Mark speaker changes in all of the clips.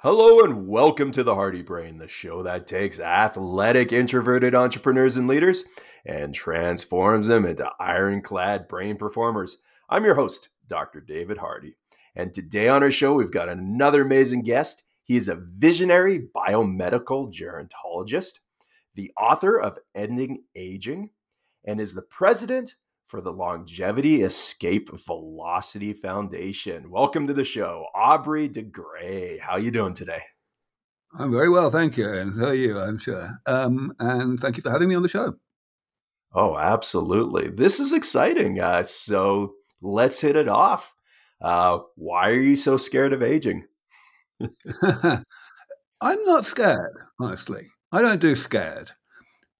Speaker 1: Hello and welcome to the Hardy Brain, the show that takes athletic, introverted entrepreneurs and leaders and transforms them into ironclad brain performers. I'm your host, Dr. David Hardy. And today on our show, we've got another amazing guest. He is a visionary biomedical gerontologist, the author of Ending Aging, and is the president for the Longevity Escape Velocity Foundation. Welcome to the show, Aubrey de Grey. How are you doing today?
Speaker 2: I'm very well, thank you, and so are you, I'm sure. Um, and thank you for having me on the show.
Speaker 1: Oh, absolutely! This is exciting. Uh, so let's hit it off. Uh, why are you so scared of aging?
Speaker 2: I'm not scared, honestly. I don't do scared.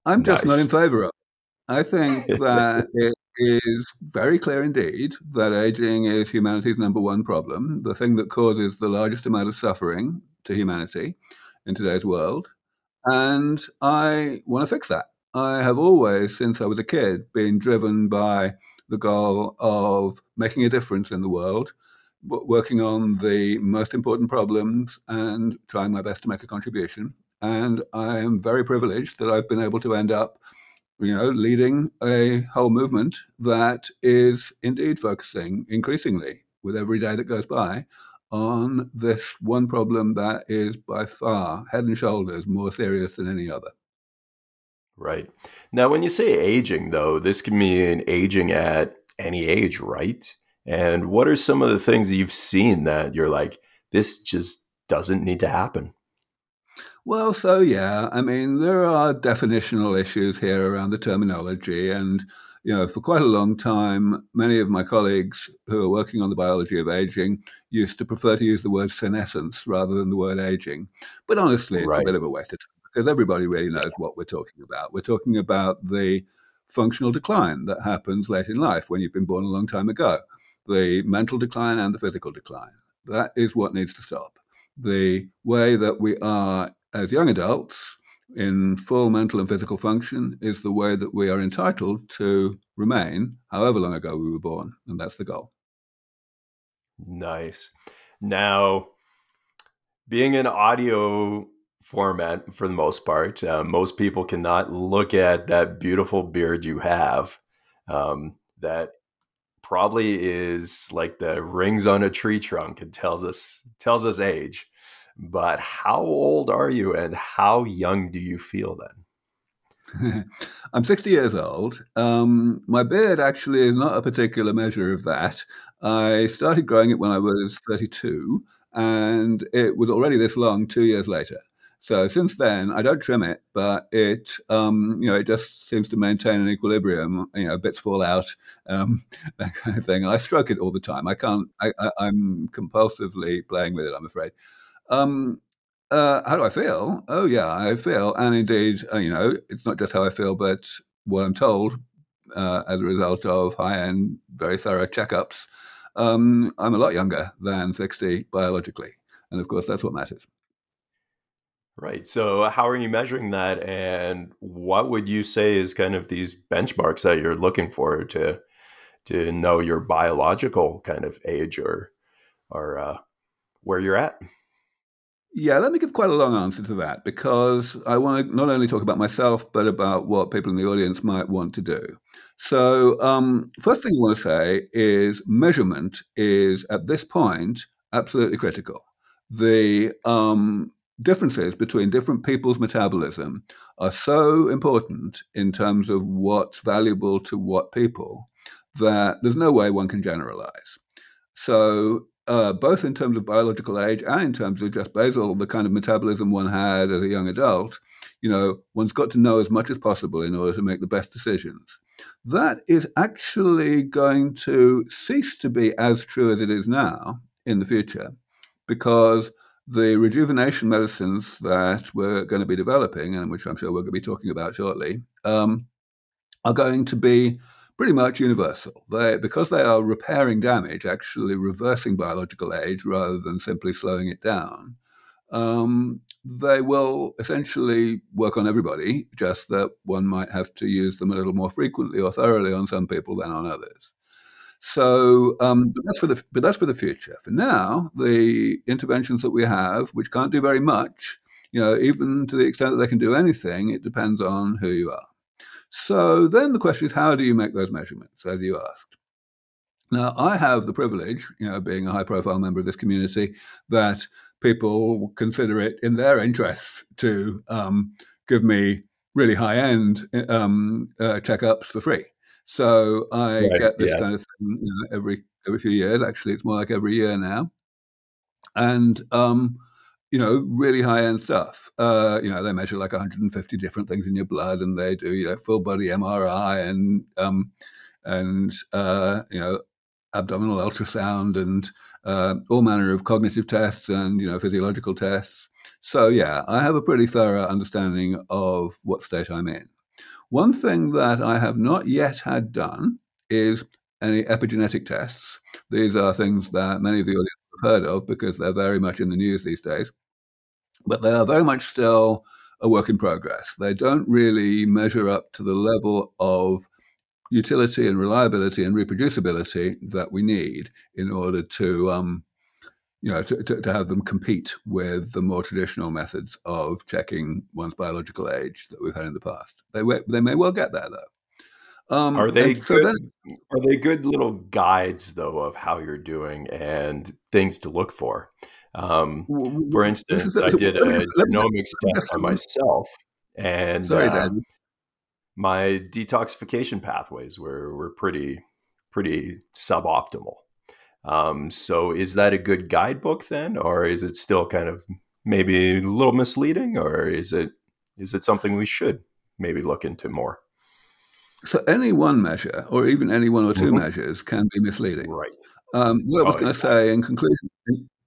Speaker 2: I'm just nice. not in favor of. It. I think that it is very clear indeed that aging is humanity's number one problem, the thing that causes the largest amount of suffering to humanity in today's world. And I want to fix that. I have always, since I was a kid, been driven by the goal of making a difference in the world, working on the most important problems, and trying my best to make a contribution. And I am very privileged that I've been able to end up you know, leading a whole movement that is indeed focusing increasingly with every day that goes by on this one problem that is by far head and shoulders more serious than any other.
Speaker 1: Right. Now, when you say aging, though, this can mean aging at any age, right? And what are some of the things you've seen that you're like, this just doesn't need to happen?
Speaker 2: Well, so yeah, I mean, there are definitional issues here around the terminology. And, you know, for quite a long time, many of my colleagues who are working on the biology of aging used to prefer to use the word senescence rather than the word aging. But honestly, it's right. a bit of a waste of time because everybody really knows what we're talking about. We're talking about the functional decline that happens late in life when you've been born a long time ago, the mental decline and the physical decline. That is what needs to stop. The way that we are as young adults in full mental and physical function is the way that we are entitled to remain however long ago we were born. And that's the goal.
Speaker 1: Nice. Now, being an audio format for the most part, uh, most people cannot look at that beautiful beard you have. Um, that probably is like the rings on a tree trunk and tells us tells us age. But how old are you and how young do you feel
Speaker 2: then? I'm 60 years old. Um, my beard actually is not a particular measure of that. I started growing it when I was 32, and it was already this long two years later. So since then, I don't trim it, but it, um, you know, it just seems to maintain an equilibrium. You know, bits fall out, um, that kind of thing. And I stroke it all the time. I can't. I, am compulsively playing with it. I'm afraid. Um, uh, how do I feel? Oh, yeah, I feel. And indeed, uh, you know, it's not just how I feel, but what I'm told uh, as a result of high end, very thorough checkups. Um, I'm a lot younger than 60 biologically. And of course, that's what matters.
Speaker 1: Right. So, how are you measuring that? And what would you say is kind of these benchmarks that you're looking for to to know your biological kind of age or or uh, where you're at?
Speaker 2: Yeah, let me give quite a long answer to that because I want to not only talk about myself, but about what people in the audience might want to do. So, um, first thing I want to say is measurement is at this point absolutely critical. The um, differences between different people's metabolism are so important in terms of what's valuable to what people that there's no way one can generalize. So, uh, both in terms of biological age and in terms of just basal, the kind of metabolism one had as a young adult, you know, one's got to know as much as possible in order to make the best decisions. That is actually going to cease to be as true as it is now in the future because the rejuvenation medicines that we're going to be developing, and which I'm sure we're going to be talking about shortly, um, are going to be pretty much universal. They, because they are repairing damage, actually reversing biological age rather than simply slowing it down, um, they will essentially work on everybody, just that one might have to use them a little more frequently or thoroughly on some people than on others. So, um, but that's for the but that's for the future. For now, the interventions that we have, which can't do very much, you know, even to the extent that they can do anything, it depends on who you are. So then the question is, how do you make those measurements, as you asked? Now, I have the privilege, you know, being a high profile member of this community, that people consider it in their interests to um, give me really high end um, uh, checkups for free. So I right, get this yeah. kind of thing you know, every every few years. Actually, it's more like every year now. And um, you know, really high end stuff. Uh, you know, they measure like 150 different things in your blood, and they do you know full body MRI and um, and uh, you know abdominal ultrasound and uh, all manner of cognitive tests and you know physiological tests. So yeah, I have a pretty thorough understanding of what state I'm in. One thing that I have not yet had done is any epigenetic tests. These are things that many of the audience heard of because they're very much in the news these days. But they are very much still a work in progress. They don't really measure up to the level of utility and reliability and reproducibility that we need in order to um, you know, to, to, to, have them compete with the more traditional methods of checking one's biological age that we've had in the past. They they may well get there though.
Speaker 1: Um, are they good? then, are they good little guides though of how you're doing and things to look for? Um, for instance, I did a genomics test on myself, and Sorry, uh, my detoxification pathways were were pretty pretty suboptimal. Um, so is that a good guidebook then, or is it still kind of maybe a little misleading, or is it is it something we should maybe look into more?
Speaker 2: So any one measure, or even any one or 2 mm-hmm. measures, can be misleading.
Speaker 1: Right.
Speaker 2: Um, what I was going to say in conclusion,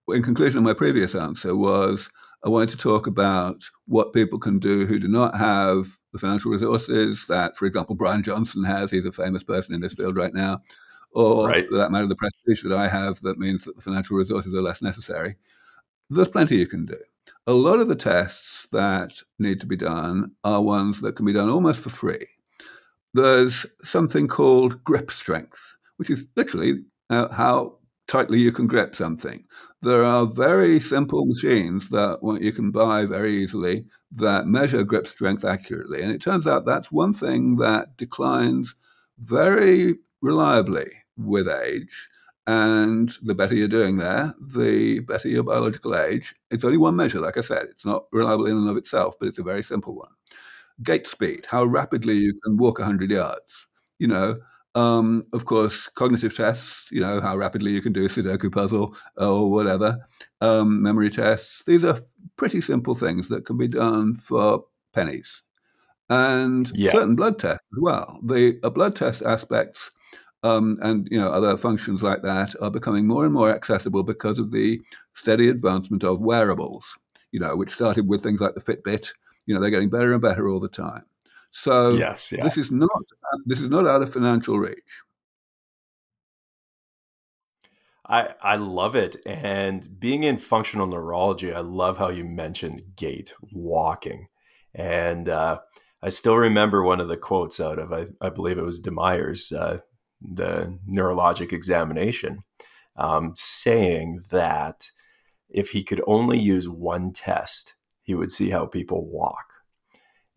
Speaker 2: in conclusion of my previous answer was I wanted to talk about what people can do who do not have the financial resources that, for example, Bryan Johnson has. He's a famous person in this field right now or right. for that matter, the prestige that I have that means that the financial resources are less necessary. There's plenty you can do. A lot of the tests that need to be done are ones that can be done almost for free. There's something called grip strength, which is literally uh, how tightly you can grip something. There are very simple machines that you can buy very easily that measure grip strength accurately. And it turns out that's one thing that declines very reliably with age. And the better you're doing there, the better your biological age. It's only one measure, like I said. It's not reliable in and of itself, but it's a very simple one. Gait speed, how rapidly you can walk 100 yards. You know, um, of course, cognitive tests, you know, how rapidly you can do a Sudoku puzzle or whatever, um, memory tests. These are pretty simple things that can be done for pennies. And yeah. certain blood tests as well. The blood test aspects um, and you know other functions like that are becoming more and more accessible because of the steady advancement of wearables. You know, which started with things like the Fitbit. You know, they're getting better and better all the time. So yes, yeah. this is not this is not out of financial reach.
Speaker 1: I, I love it. And being in functional neurology, I love how you mentioned gait, walking. And uh, I still remember one of the quotes out of, I, I believe it was DeMyer's, uh, the neurologic examination, um, saying that if he could only use one test, he would see how people walk.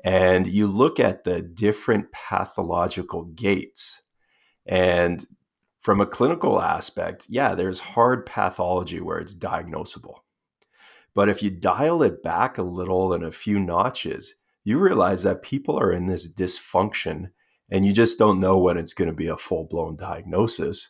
Speaker 1: And you look at the different pathological gaits, and from a clinical aspect, yeah, there's hard pathology where it's diagnosable. But if you dial it back a little and a few notches, you realize that people are in this dysfunction and you just don't know when it's going to be a full blown diagnosis,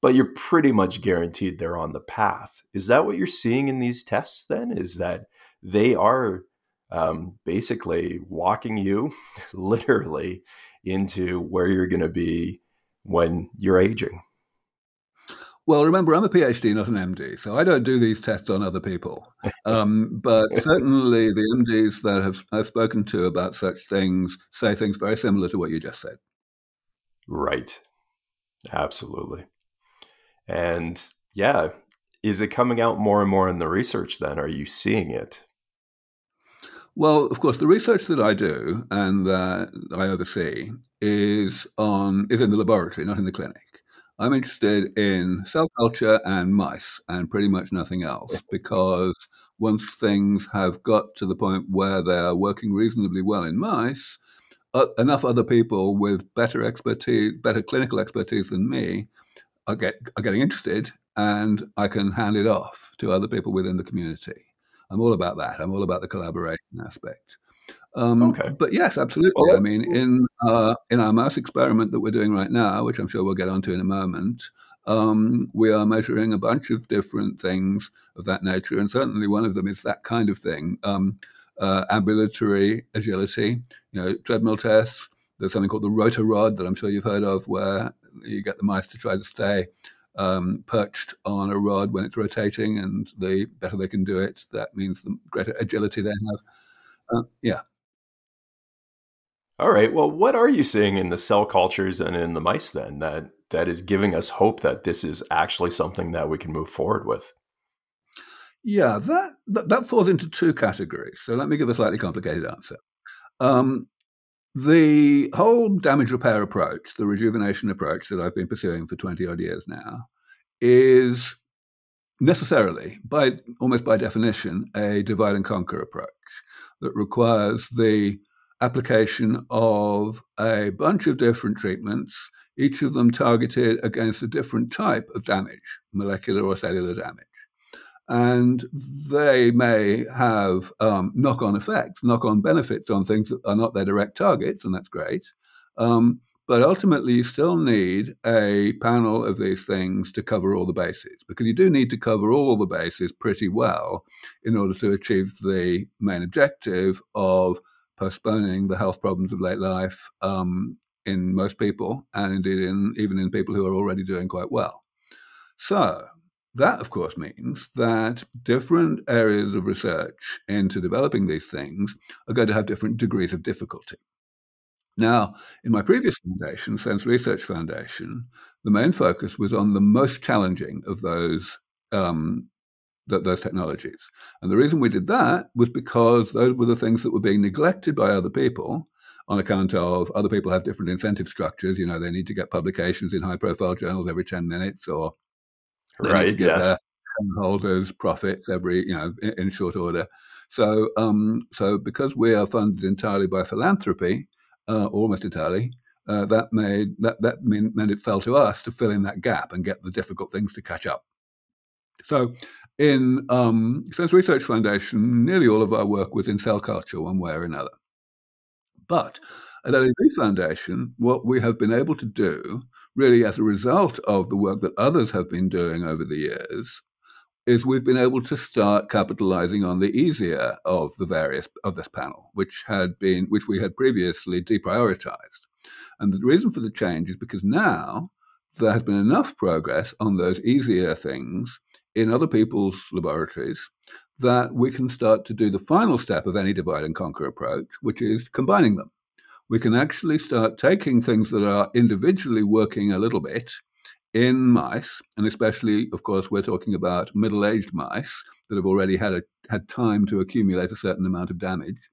Speaker 1: but you're pretty much guaranteed they're on the path. Is that what you're seeing in these tests then? Is that they are um, basically walking you literally into where you're going to be when you're aging?
Speaker 2: Well, remember, I'm a PhD, not an MD, so I don't do these tests on other people. Um, but certainly, the MDs that have I've spoken to about such things say things very similar to what you just said.
Speaker 1: Right. Absolutely. And yeah, is it coming out more and more in the research then? Are you seeing it?
Speaker 2: Well, of course, the research that I do and that I oversee is on is in the laboratory, not in the clinic. I'm interested in cell culture and mice and pretty much nothing else because once things have got to the point where they're working reasonably well in mice, uh, enough other people with better expertise, better clinical expertise than me are, get, are getting interested and I can hand it off to other people within the community. I'm all about that. I'm all about the collaboration aspect. Um, okay. But yes, absolutely. I mean, in uh, in our mouse experiment that we're doing right now, which I'm sure we'll get onto in a moment, um, we are measuring a bunch of different things of that nature, and certainly one of them is that kind of thing: um, uh, ambulatory agility. You know, treadmill tests. There's something called the rotarod that I'm sure you've heard of, where you get the mice to try to stay um, perched on a rod when it's rotating, and the better they can do it, that means the greater agility they have. Uh, yeah.
Speaker 1: All right. Well, what are you seeing in the cell cultures and in the mice then that that is giving us hope that this is actually something that we can move forward with?
Speaker 2: Yeah, that that, that falls into two categories. So let me give a slightly complicated answer. Um, the whole damage repair approach, the rejuvenation approach that I've been pursuing for 20 odd years now, is necessarily, by almost by definition, a divide and conquer approach that requires the application of a bunch of different treatments, each of them targeted against a different type of damage, molecular or cellular damage. And they may have um, knock on effects, knock on benefits on things that are not their direct targets, and that's great. Um, but ultimately, you still need a panel of these things to cover all the bases because you do need to cover all the bases pretty well in order to achieve the main objective of postponing the health problems of late life um, in most people, and indeed in even in people who are already doing quite well. So that, of course, means that different areas of research into developing these things are going to have different degrees of difficulty. Now, in my previous foundation, SENS Research Foundation, the main focus was on the most challenging of those um, th- those technologies. And the reason we did that was because those were the things that were being neglected by other people on account of other people have different incentive structures. You know, they need to get publications in high profile journals every 10 minutes or they right, need to get yes. their holders profits every, you know, in, in short order. So, um, so because we are funded entirely by philanthropy, uh, almost entirely, uh, that made that that mean, meant it fell to us to fill in that gap and get the difficult things to catch up. So, in um, SENS Research Foundation, nearly all of our work was in cell culture, one way or another. But at LEV Foundation, what we have been able to do, really as a result of the work that others have been doing over the years, is we've been able to start capitalizing on the easier of the various of this panel, which had been which we had previously deprioritized. And the reason for the change is because now there has been enough progress on those easier things in other people's laboratories that we can start to do the final step of any divide and conquer approach, which is combining them. We can actually start taking things that are individually working a little bit in mice, and especially, of course, we're talking about middle-aged mice that have already had a, had time to accumulate a certain amount of damage,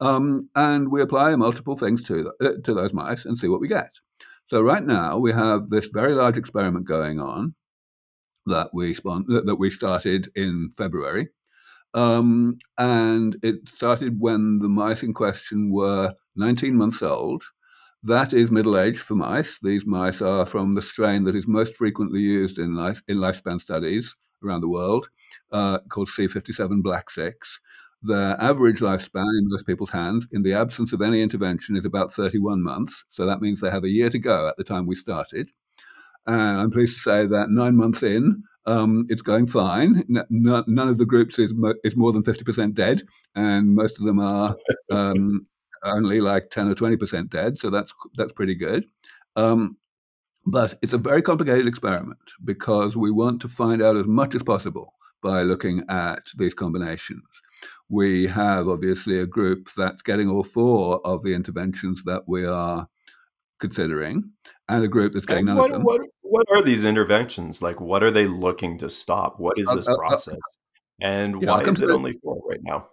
Speaker 2: um, and we apply multiple things to uh, to those mice and see what we get. So right now we have this very large experiment going on that we spun, that we started in February. Um, and it started when the mice in question were 19 months old. That is middle age for mice. These mice are from the strain that is most frequently used in life in lifespan studies around the world, uh, called C57 Black 6. The average lifespan in most people's hands, in the absence of any intervention, is about 31 months. So that means they have a year to go at the time we started. And I'm pleased to say that nine months in, um, it's going fine. N- none of the groups is, mo- is more than 50% dead, and most of them are um, only like 10 or 20% dead. So that's, that's pretty good. Um, but it's a very complicated experiment because we want to find out as much as possible by looking at these combinations. We have obviously a group that's getting all four of the interventions that we are considering, and a group that's getting none
Speaker 1: what,
Speaker 2: of them.
Speaker 1: What, what are these interventions? Like, what are they looking to stop? What is this uh, uh, process? Uh, and yeah, why is it only four right now?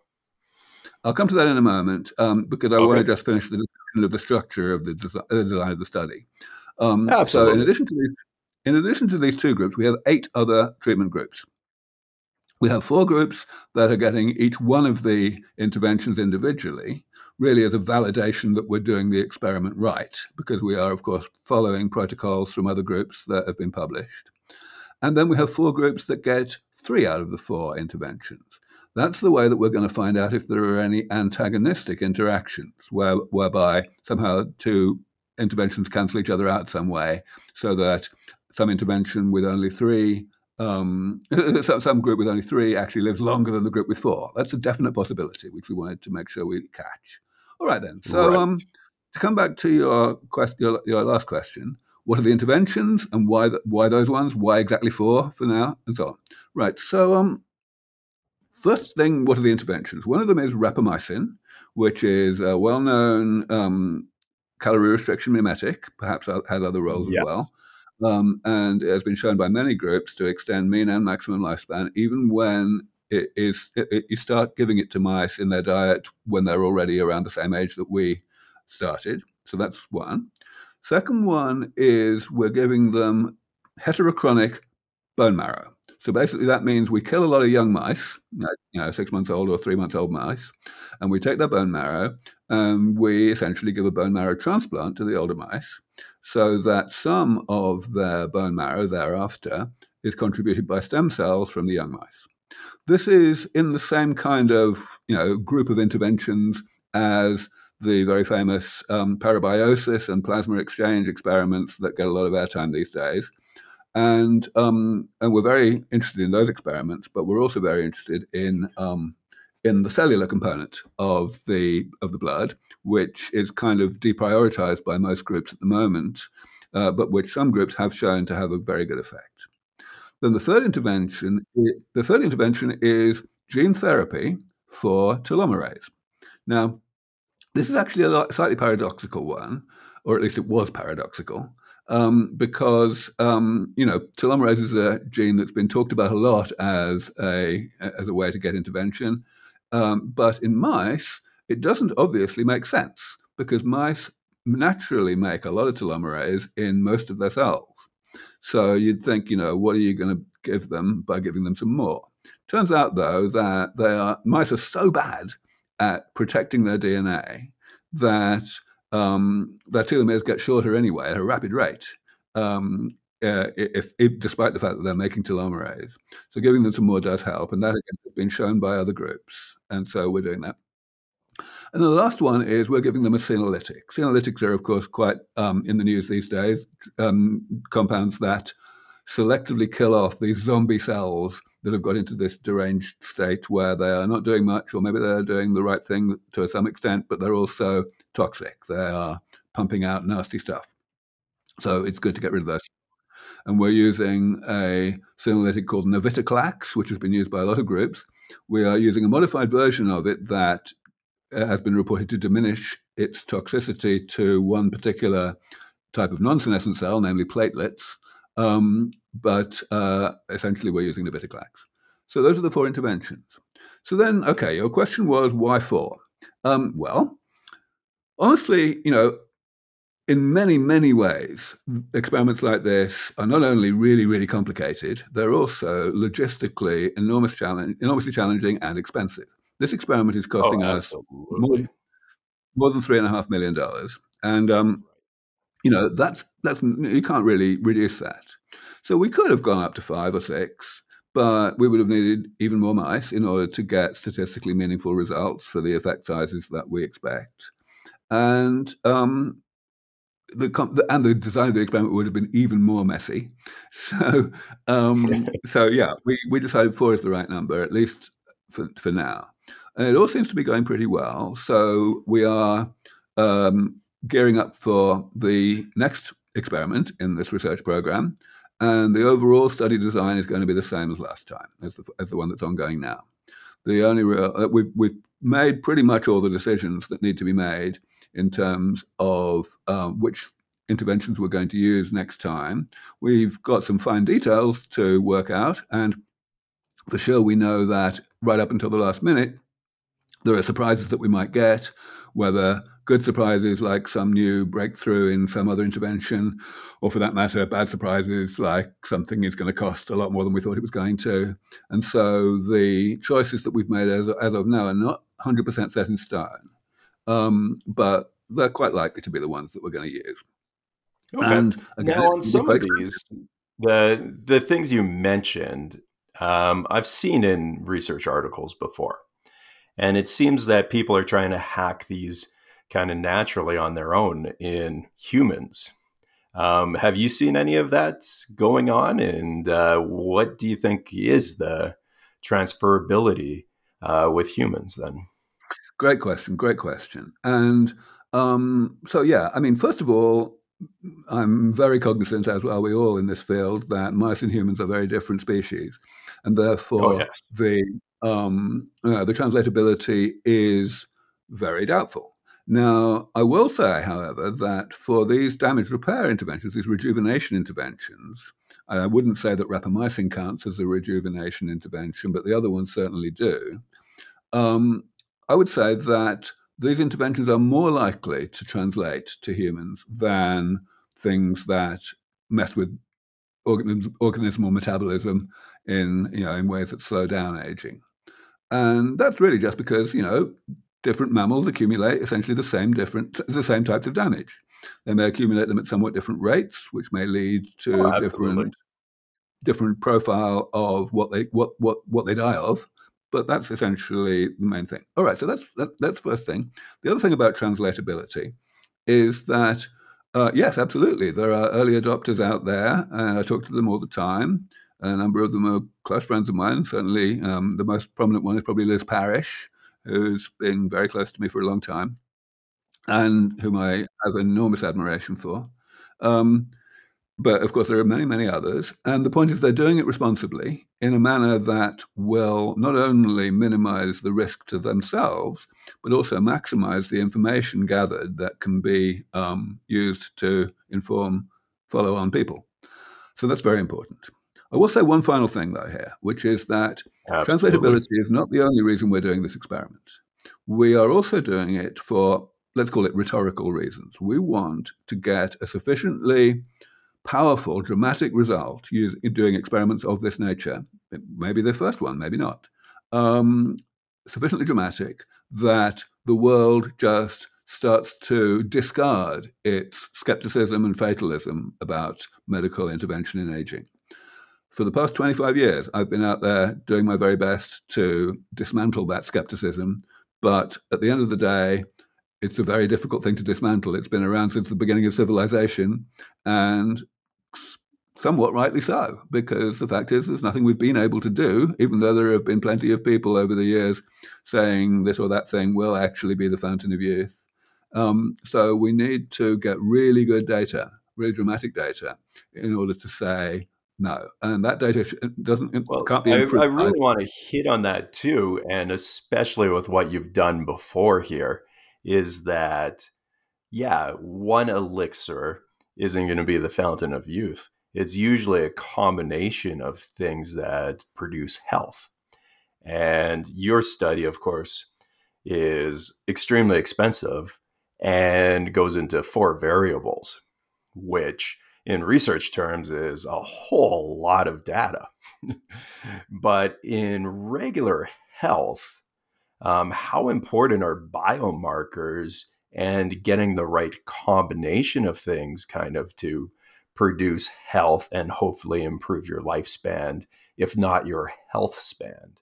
Speaker 2: I'll come to that in a moment um, because I okay. want to just finish the discussion of the structure of the, design of the study. Um, Absolutely. So, in addition to these, in addition to these two groups, we have eight other treatment groups. We have four groups that are getting each one of the interventions individually, really as a validation that we're doing the experiment right, because we are, of course, following protocols from other groups that have been published. And then we have four groups that get three out of the four interventions. That's the way that we're going to find out if there are any antagonistic interactions, where, whereby somehow two interventions cancel each other out some way, so that some intervention with only three, um, some, some group with only three actually lives longer than the group with four. That's a definite possibility, which we wanted to make sure we catch. All right, then. So right. um, to come back to your, quest- your, your last question, what are the interventions and why why those ones? Why exactly four for now, and so on. Right. So um, first thing, what are the interventions? One of them is rapamycin, which is a well-known um, calorie restriction mimetic, perhaps has other roles yes. as well. Um, and it has been shown by many groups to extend mean and maximum lifespan, even when it is it, it, you start giving it to mice in their diet when they're already around the same age that we started. So that's one. Second one is we're giving them heterochronic bone marrow. So basically, that means we kill a lot of young mice, you know, six months old or three months old mice, and we take their bone marrow and we essentially give a bone marrow transplant to the older mice so that some of their bone marrow thereafter is contributed by stem cells from the young mice. This is in the same kind of you know group of interventions as the very famous um, parabiosis and plasma exchange experiments that get a lot of airtime these days. And, um, and we're very interested in those experiments, but we're also very interested in, um, in the cellular component of the, of the blood, which is kind of deprioritized by most groups at the moment, uh, but which some groups have shown to have a very good effect. Then the third intervention, the third intervention is gene therapy for telomerase. Now, this is actually a slightly paradoxical one, or at least it was paradoxical, um, because um, you know telomerase is a gene that's been talked about a lot as a as a way to get intervention, um, but in mice it doesn't obviously make sense because mice naturally make a lot of telomerase in most of their cells. So you'd think, you know, what are you going to give them by giving them some more? Turns out, though, that they are mice are so bad at protecting their DNA that um, their telomeres get shorter anyway at a rapid rate. Um, uh, if, if, despite the fact that they're making telomerase, so giving them some more does help, and that again has been shown by other groups, and so we're doing that. And the last one is we're giving them a senolytic. Senolytics are, of course, quite um, in the news these days. Um, compounds that selectively kill off these zombie cells that have got into this deranged state where they are not doing much, or maybe they're doing the right thing to some extent, but they're also toxic. They are pumping out nasty stuff. So it's good to get rid of those. And we're using a senolytic called navitoclax, which has been used by a lot of groups. We are using a modified version of it that uh, has been reported to diminish its toxicity to one particular type of non-senescent cell, namely platelets, um, but uh, essentially, we're using navitoclax. So those are the four interventions. So then, okay, your question was why four? Um, well, honestly, you know, in many, many ways, experiments like this are not only really, really complicated, they're also logistically enormous challenge, enormously challenging and expensive. This experiment is costing oh, us more, more, than three and a half million dollars, and um, you know that's that's you can't really reduce that. So we could have gone up to five or six, but we would have needed even more mice in order to get statistically meaningful results for the effect sizes that we expect. And um, the, and the design of the experiment would have been even more messy. So, um, so yeah, we, we decided four is the right number, at least for, for now. And it all seems to be going pretty well. So we are um, gearing up for the next experiment in this research program. And the overall study design is going to be the same as last time, as the, as the one that's ongoing now. The only real, uh, we've, we've made pretty much all the decisions that need to be made in terms of um, which interventions we're going to use next time. We've got some fine details to work out, and for sure we know that right up until the last minute, There are surprises that we might get, whether good surprises like some new breakthrough in some other intervention, or for that matter, bad surprises like something is going to cost a lot more than we thought it was going to. And so the choices that we've made as, as of now are not 100% set in stone, um, but they're quite likely to be the ones that we're going to use.
Speaker 1: Okay. And again, now, on some of these, the the things you mentioned, um, I've seen in research articles before, and it seems that people are trying to hack these kind of naturally on their own in humans. Um, have you seen any of that going on? And uh, what do you think is the transferability uh, with humans then?
Speaker 2: Great question. Great question. And um, so, yeah, I mean, first of all, I'm very cognizant, as are we all in this field, that mice and humans are very different species, and therefore oh, yes. the um, uh, the translatability is very doubtful. Now, I will say, however, that for these damage repair interventions, these rejuvenation interventions, I wouldn't say that rapamycin counts as a rejuvenation intervention, but the other ones certainly do. Um, I would say that these interventions are more likely to translate to humans than things that mess with organism, organismal metabolism in you know in ways that slow down aging. And that's really just because you know different mammals accumulate essentially the same different the same types of damage. They may accumulate them at somewhat different rates, which may lead to oh, different different profile of what they what what what they die of. But that's essentially the main thing. All right, so that's that, that's first thing. The other thing about translatability is that uh, yes, absolutely, there are early adopters out there, and I talk to them all the time. A number of them are close friends of mine. Certainly, um, the most prominent one is probably Liz Parrish, who's been very close to me for a long time, and whom I have enormous admiration for. Um, but of course, there are many, many others. And the point is, they're doing it responsibly in a manner that will not only minimize the risk to themselves, but also maximize the information gathered that can be um, used to inform follow on people. So that's very important. I will say one final thing, though, here, which is that Absolutely. translatability is not the only reason we're doing this experiment. We are also doing it for, let's call it rhetorical reasons. We want to get a sufficiently powerful, dramatic result in doing experiments of this nature, maybe the first one, maybe not, um, sufficiently dramatic that the world just starts to discard its skepticism and fatalism about medical intervention in aging. For the past 25 years, I've been out there doing my very best to dismantle that skepticism. But at the end of the day, it's a very difficult thing to dismantle. It's been around since the beginning of civilization. And somewhat rightly so, because the fact is there's nothing we've been able to do, even though there have been plenty of people over the years saying this or that thing will actually be the fountain of youth. Um, so we need to get really good data, really dramatic data, in order to say no. And that data doesn't well, can't be.
Speaker 1: I, I really want to hit on that too, and especially with what you've done before here, is that yeah, one elixir isn't going to be the fountain of youth it's usually a combination of things that produce health. And your study, of course, is extremely expensive and goes into four variables, which in research terms is a whole lot of data. but in regular health, um, how important are biomarkers and getting the right combination of things kind of to produce health and hopefully improve your lifespan, if not your health span.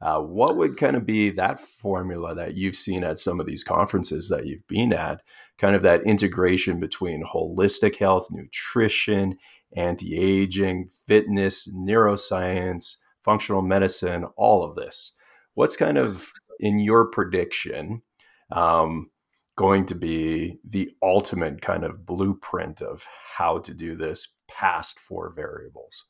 Speaker 1: Uh, what would kind of be that formula that you've seen at some of these conferences that you've been at? Kind of that integration between holistic health, nutrition, anti aging, fitness, neuroscience, functional medicine, all of this. What's kind of in your prediction? Um, going to be the ultimate kind of blueprint of how to do this past four variables?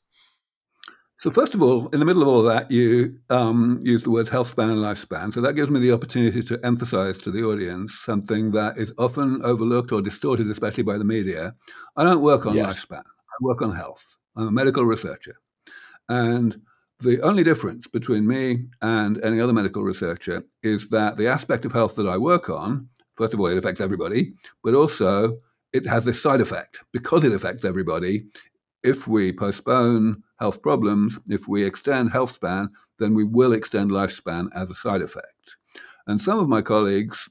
Speaker 2: So first of all, in the middle of all that, you um, use the words health span and lifespan. So that gives me the opportunity to emphasize to the audience something that is often overlooked or distorted, especially by the media. I don't work on yes. lifespan. I work on health. I'm a medical researcher. And The only difference between me and any other medical researcher is that the aspect of health that I work on, first of all, it affects everybody, but also it has this side effect. Because it affects everybody, if we postpone health problems, if we extend health span, then we will extend lifespan as a side effect. And some of my colleagues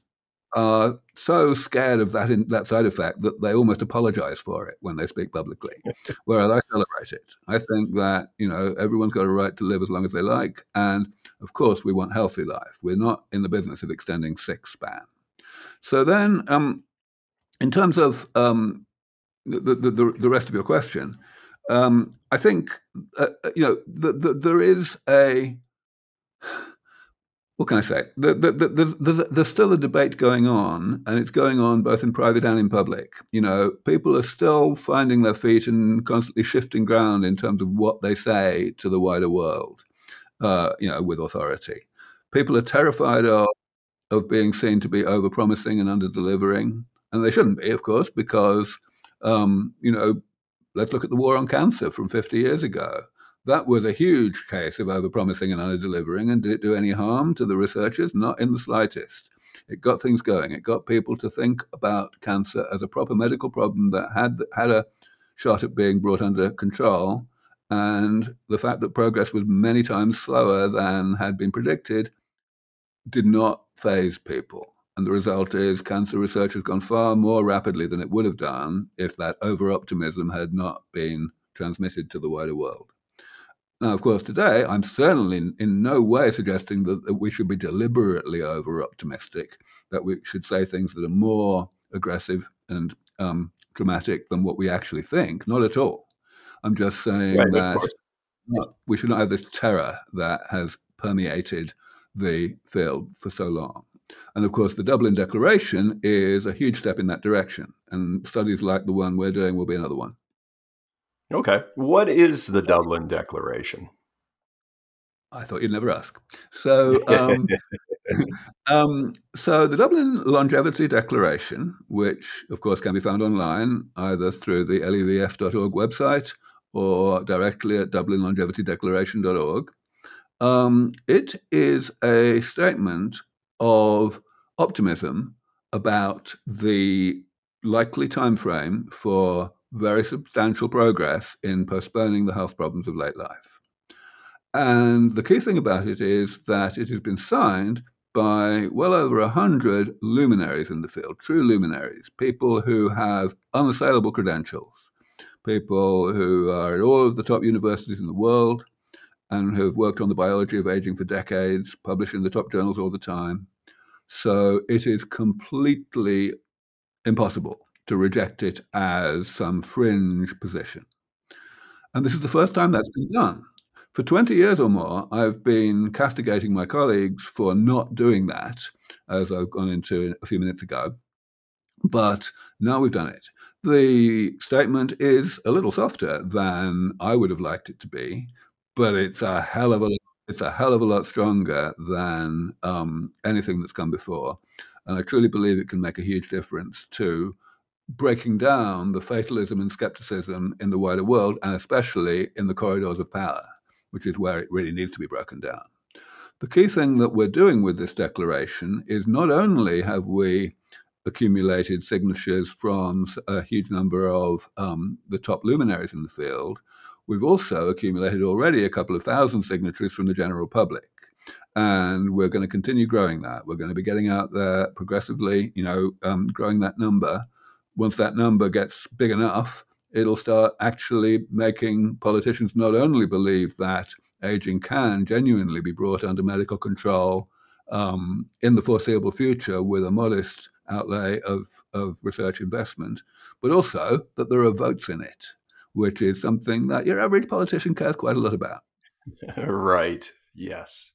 Speaker 2: are so scared of that in, that side effect that they almost apologize for it when they speak publicly. Whereas I celebrate it. I think that you know everyone's got a right to live as long as they like, and of course we want healthy life. We're not in the business of extending sick span. So then, um, in terms of um, the, the, the, the rest of your question, um, I think uh, uh you know the, the, there is a what can I say? The, the, the, there's still a debate going on, and it's going on both in private and in public. You know, people are still finding their feet and constantly shifting ground in terms of what they say to the wider world. Uh, you know, with authority, people are terrified of of being seen to be overpromising and under delivering, and they shouldn't be, of course, because um, you know, let's look at the war on cancer from 50 years ago that was a huge case of overpromising and under-delivering. And did it do any harm to the researchers? Not in the slightest. It got things going. It got people to think about cancer as a proper medical problem that had had a shot at being brought under control. And the fact that progress was many times slower than had been predicted did not phase people. And the result is cancer research has gone far more rapidly than it would have done if that over optimism had not been transmitted to the wider world. Now, of course, today I'm certainly in, in no way suggesting that, that, we should be deliberately over optimistic, that we should say things that are more aggressive and um, dramatic than what we actually think. Not at all. I'm just saying right, that not, we should not have this terror that has permeated the field for so long. And of course, the Dublin Declaration is a huge step in that direction. And studies like the one we're doing will be another one.
Speaker 1: Okay. What is the Dublin Declaration?
Speaker 2: I thought you'd never ask. So, um, um, so the Dublin Longevity Declaration, which of course can be found online either through the levf.org website or directly at dublinlongevitydeclaration.org, um, it is a statement of optimism about the likely time frame for very substantial progress in postponing the health problems of late life. And the key thing about it is that it has been signed by well over 100 luminaries in the field, true luminaries, people who have unassailable credentials, people who are at all of the top universities in the world and who have worked on the biology of aging for decades, published in the top journals all the time. So it is completely impossible to reject it as some fringe position. And this is the first time that's been done. For 20 years or more, I've been castigating my colleagues for not doing that, as I've gone into a few minutes ago. But now we've done it. The statement is a little softer than I would have liked it to be, but it's a hell of a it's a hell of a lot stronger than um, anything that's come before, and I truly believe it can make a huge difference to breaking down the fatalism and skepticism in the wider world, and especially in the corridors of power, which is where it really needs to be broken down. The key thing that we're doing with this declaration is not only have we accumulated signatures from a huge number of um, the top luminaries in the field, we've also accumulated already a couple of thousand signatures from the general public. And we're going to continue growing that. We're going to be getting out there progressively, you know, um, growing that number once that number gets big enough, it'll start actually making politicians not only believe that aging can genuinely be brought under medical control um, in the foreseeable future with a modest outlay of, of research investment, but also that there are votes in it, which is something that your average politician cares quite a lot about.
Speaker 1: right. Yes.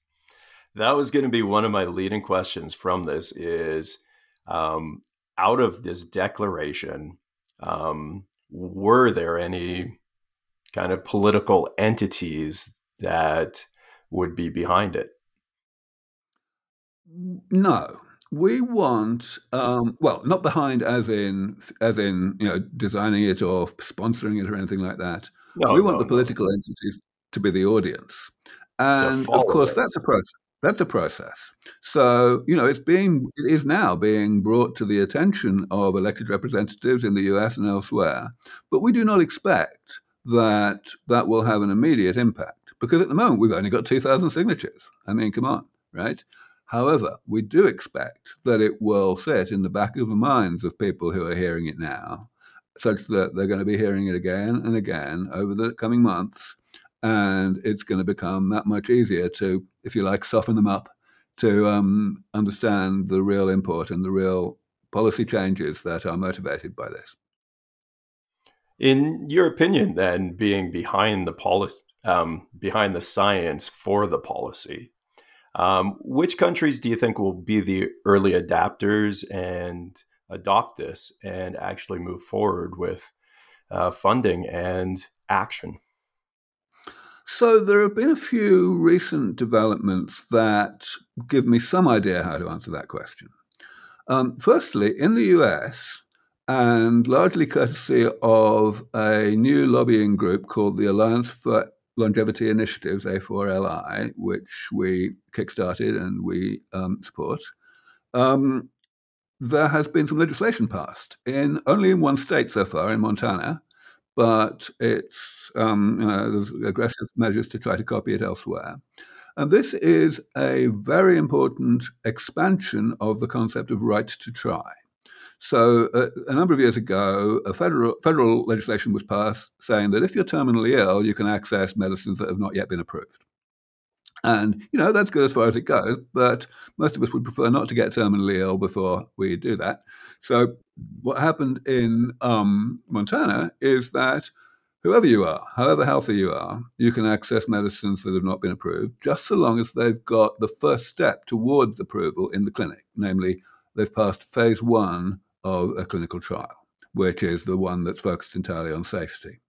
Speaker 1: That was going to be one of my leading questions from this is um, out of this declaration, um, were there any kind of political entities that would be behind it?
Speaker 2: No, we want um, well, not behind as in as in you know designing it or sponsoring it or anything like that. No, we want no, the political no. entities. to be the audience. And of course, that's a process. That's a process. So, you know, it's being, it is now being brought to the attention of elected representatives in the US and elsewhere. But we do not expect that that will have an immediate impact because at the moment we've only got 2,000 signatures. I mean, come on, right? However, we do expect that it will sit in the back of the minds of people who are hearing it now, such that they're going to be hearing it again and again over the coming months and it's going to become that much easier to, if you like, soften them up to um, understand the real import and the real policy changes that are motivated by this.
Speaker 1: In your opinion, then, being behind the policy, um, behind the science for the policy, um, which countries do you think will be the early adapters and adopt this and actually move forward with uh, funding and action?
Speaker 2: So there have been a few recent developments that give me some idea how to answer that question. Um, firstly, in the US, and largely courtesy of a new lobbying group called the Alliance for Longevity Initiatives, A4LI, which we kickstarted and we um, support, um, there has been some legislation passed in only in one state so far, in Montana, but it's um, there's aggressive measures to try to copy it elsewhere. And this is a very important expansion of the concept of right to try. So, uh, a number of years ago, a federal federal legislation was passed saying that if you're terminally ill, you can access medicines that have not yet been approved. And, you know, that's good as far as it goes, but most of us would prefer not to get terminally ill before we do that. So, what happened in um, Montana is that whoever you are, however healthy you are, you can access medicines that have not been approved, just so long as they've got the first step towards approval in the clinic, namely, they've passed phase one of a clinical trial, which is the one that's focused entirely on safety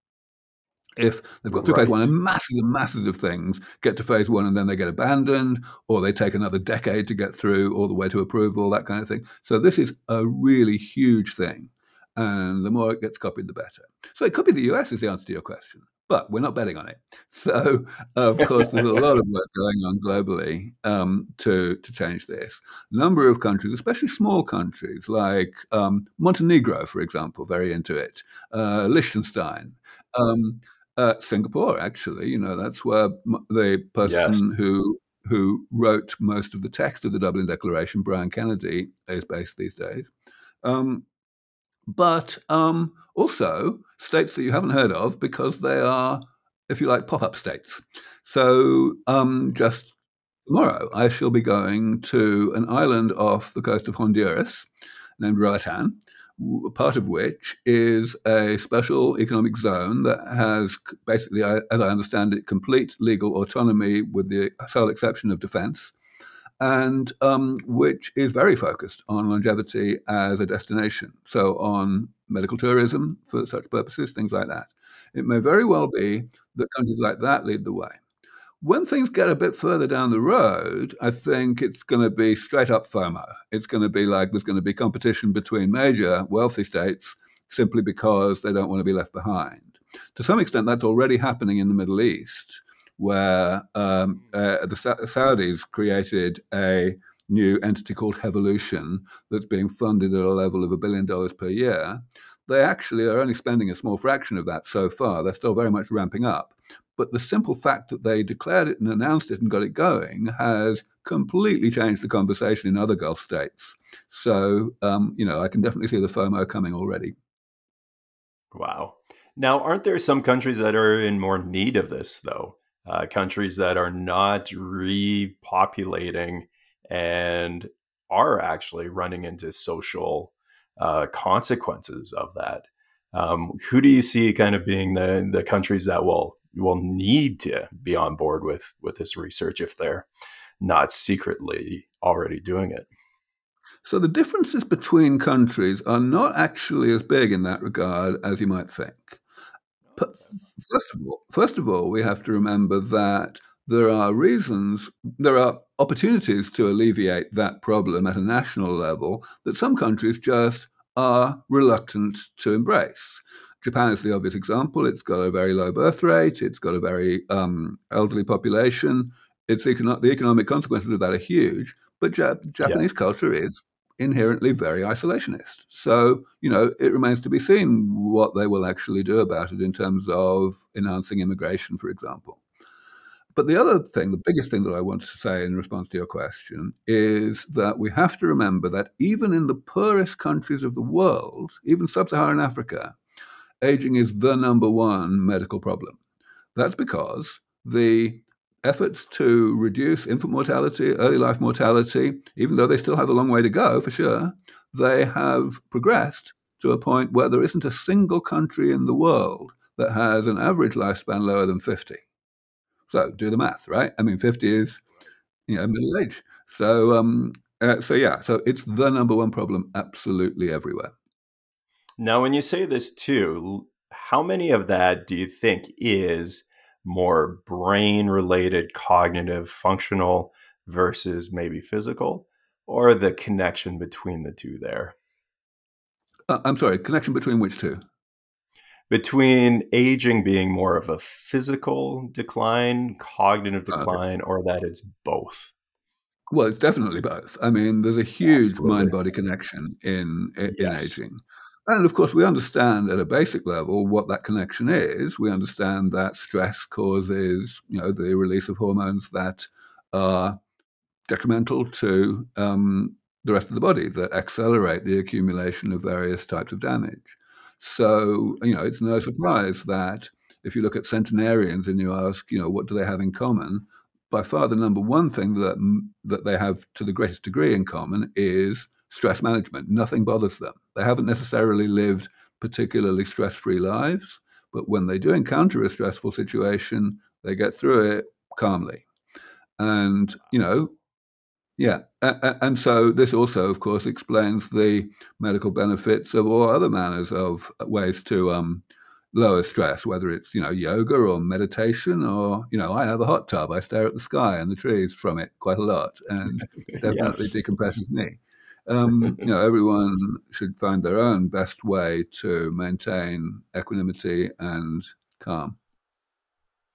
Speaker 2: if they've got through right. phase one and masses and masses of things get to phase one and then they get abandoned or they take another decade to get through all the way to approval, that kind of thing. So this is a really huge thing. And the more it gets copied, the better. So it could be the US is the answer to your question, but we're not betting on it. So, of course, there's a lot of work going on globally um, to, to change this. A number of countries, especially small countries like um, Montenegro, for example, very into it, uh, Liechtenstein. Um, uh, Singapore, actually, you know, that's where the person yes. who who wrote most of the text of the Dublin Declaration, Brian Kennedy, is based these days. Um, but um, also states that you haven't heard of because they are, if you like, pop-up states. So um, just tomorrow, I shall be going to an island off the coast of Honduras named Roatan, part of which is a special economic zone that has basically, as I understand it, complete legal autonomy with the sole exception of defense, and um, which is very focused on longevity as a destination. So, on medical tourism for such purposes, things like that. It may very well be that countries like that lead the way. When things get a bit further down the road, I think it's going to be straight up FOMO. It's going to be like there's going to be competition between major wealthy states simply because they don't want to be left behind. To some extent, that's already happening in the Middle East, where um, uh, the Sa- Saudis created a new entity called Hevolution that's being funded at a level of a billion dollars per year. They actually are only spending a small fraction of that so far. They're still very much ramping up. But the simple fact that they declared it and announced it and got it going has completely changed the conversation in other Gulf states. So, um, you know, I can definitely see the FOMO coming already.
Speaker 1: Wow. Now, aren't there some countries that are in more need of this, though? Uh, countries that are not repopulating and are actually running into social uh, consequences of that. Um, who do you see kind of being the the countries that will will need to be on board with with this research if they're not secretly already doing it.
Speaker 2: So the differences between countries are not actually as big in that regard as you might think. But first of all, first of all, we have to remember that there are reasons, there are opportunities to alleviate that problem at a national level that some countries just are reluctant to embrace. Japan is the obvious example. It's got a very low birth rate. It's got a very um, elderly population. It's econo- the economic consequences of that are huge. But Jap- Japanese yeah. culture is inherently very isolationist. So, you know, it remains to be seen what they will actually do about it in terms of enhancing immigration, for example. But the other thing, the biggest thing that I want to say in response to your question is that we have to remember that even in the poorest countries of the world, even sub Saharan Africa, aging is the number one medical problem. That's because the efforts to reduce infant mortality, early life mortality, even though they still have a long way to go for sure, they have progressed to a point where there isn't a single country in the world that has an average lifespan lower than 50. So do the math, right? I mean, 50 is, you know, middle age. So, um, uh, so yeah, so it's the number one problem absolutely everywhere.
Speaker 1: Now, when you say this too, how many of that do you think is more brain related, cognitive, functional versus maybe physical, or the connection between the two there?
Speaker 2: Uh, I'm sorry, connection between which two?
Speaker 1: Between aging being more of a physical decline, cognitive decline, uh, or that it's both.
Speaker 2: Well, it's definitely both. I mean, there's a huge mind body connection in, in, yes. in aging. And of course, we understand at a basic level what that connection is. We understand that stress causes, you know, the release of hormones that are detrimental to um, the rest of the body, that accelerate the accumulation of various types of damage. So, you know, it's no surprise that if you look at centenarians and you ask, you know, what do they have in common? By far, the number one thing that that they have to the greatest degree in common is stress management. Nothing bothers them. They haven't necessarily lived particularly stress free lives, but when they do encounter a stressful situation, they get through it calmly. And, you know, yeah. And so this also, of course, explains the medical benefits of all other manners of ways to um, lower stress, whether it's, you know, yoga or meditation or, you know, I have a hot tub. I stare at the sky and the trees from it quite a lot and definitely yes. decompresses me um, you know, everyone should find their own best way to maintain equanimity and calm.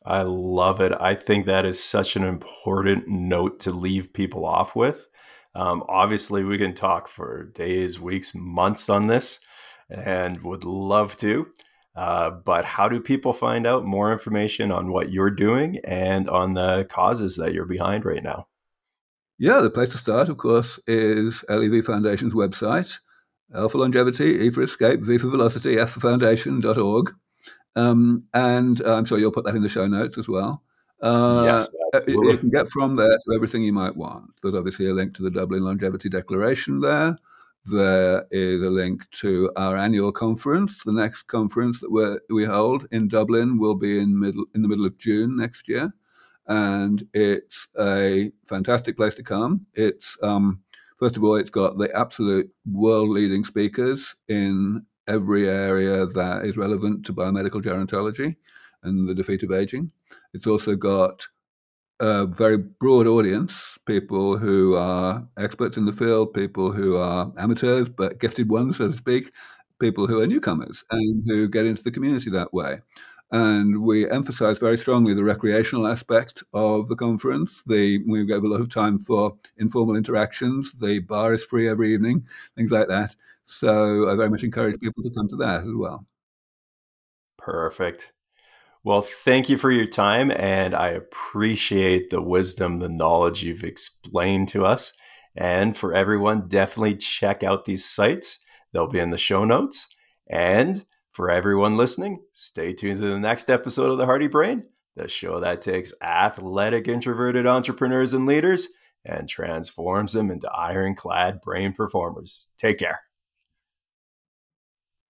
Speaker 1: I love it. I think that is such an important note to leave people off with. Um, obviously, we can talk for days, weeks, months on this and would love to. Uh, but how do people find out more information on what you're doing and on the causes that you're behind right now?
Speaker 2: Yeah, the place to start, of course, is LEV Foundation's website. L for longevity, E for escape, V for velocity, F for foundation.org. Um, and uh, I'm sure you'll put that in the show notes as well.
Speaker 1: Uh, yes,
Speaker 2: absolutely. You can get from there to everything you might want. There's obviously a link to the Dublin Longevity Declaration there. There is a link to our annual conference. The next conference that we we hold in Dublin will be in middle in the middle of June next year and it's a fantastic place to come. It's um, first of all, it's got the absolute world-leading speakers in every area that is relevant to biomedical gerontology and the defeat of aging. It's also got a very broad audience, people who are experts in the field, people who are amateurs but gifted ones, so to speak, people who are newcomers and who get into the community that way. And we emphasize very strongly the recreational aspect of the conference. The, we gave a lot of time for informal interactions. The bar is free every evening, things like that. So I very much encourage people to come to that as well.
Speaker 1: Perfect. Well, thank you for your time, and I appreciate the wisdom, the knowledge you've explained to us. And for everyone, definitely check out these sites. They'll be in the show notes. And for everyone listening, stay tuned to the next episode of The Hardy Brain, the show that takes athletic, introverted entrepreneurs and leaders and transforms them into ironclad brain performers. Take care.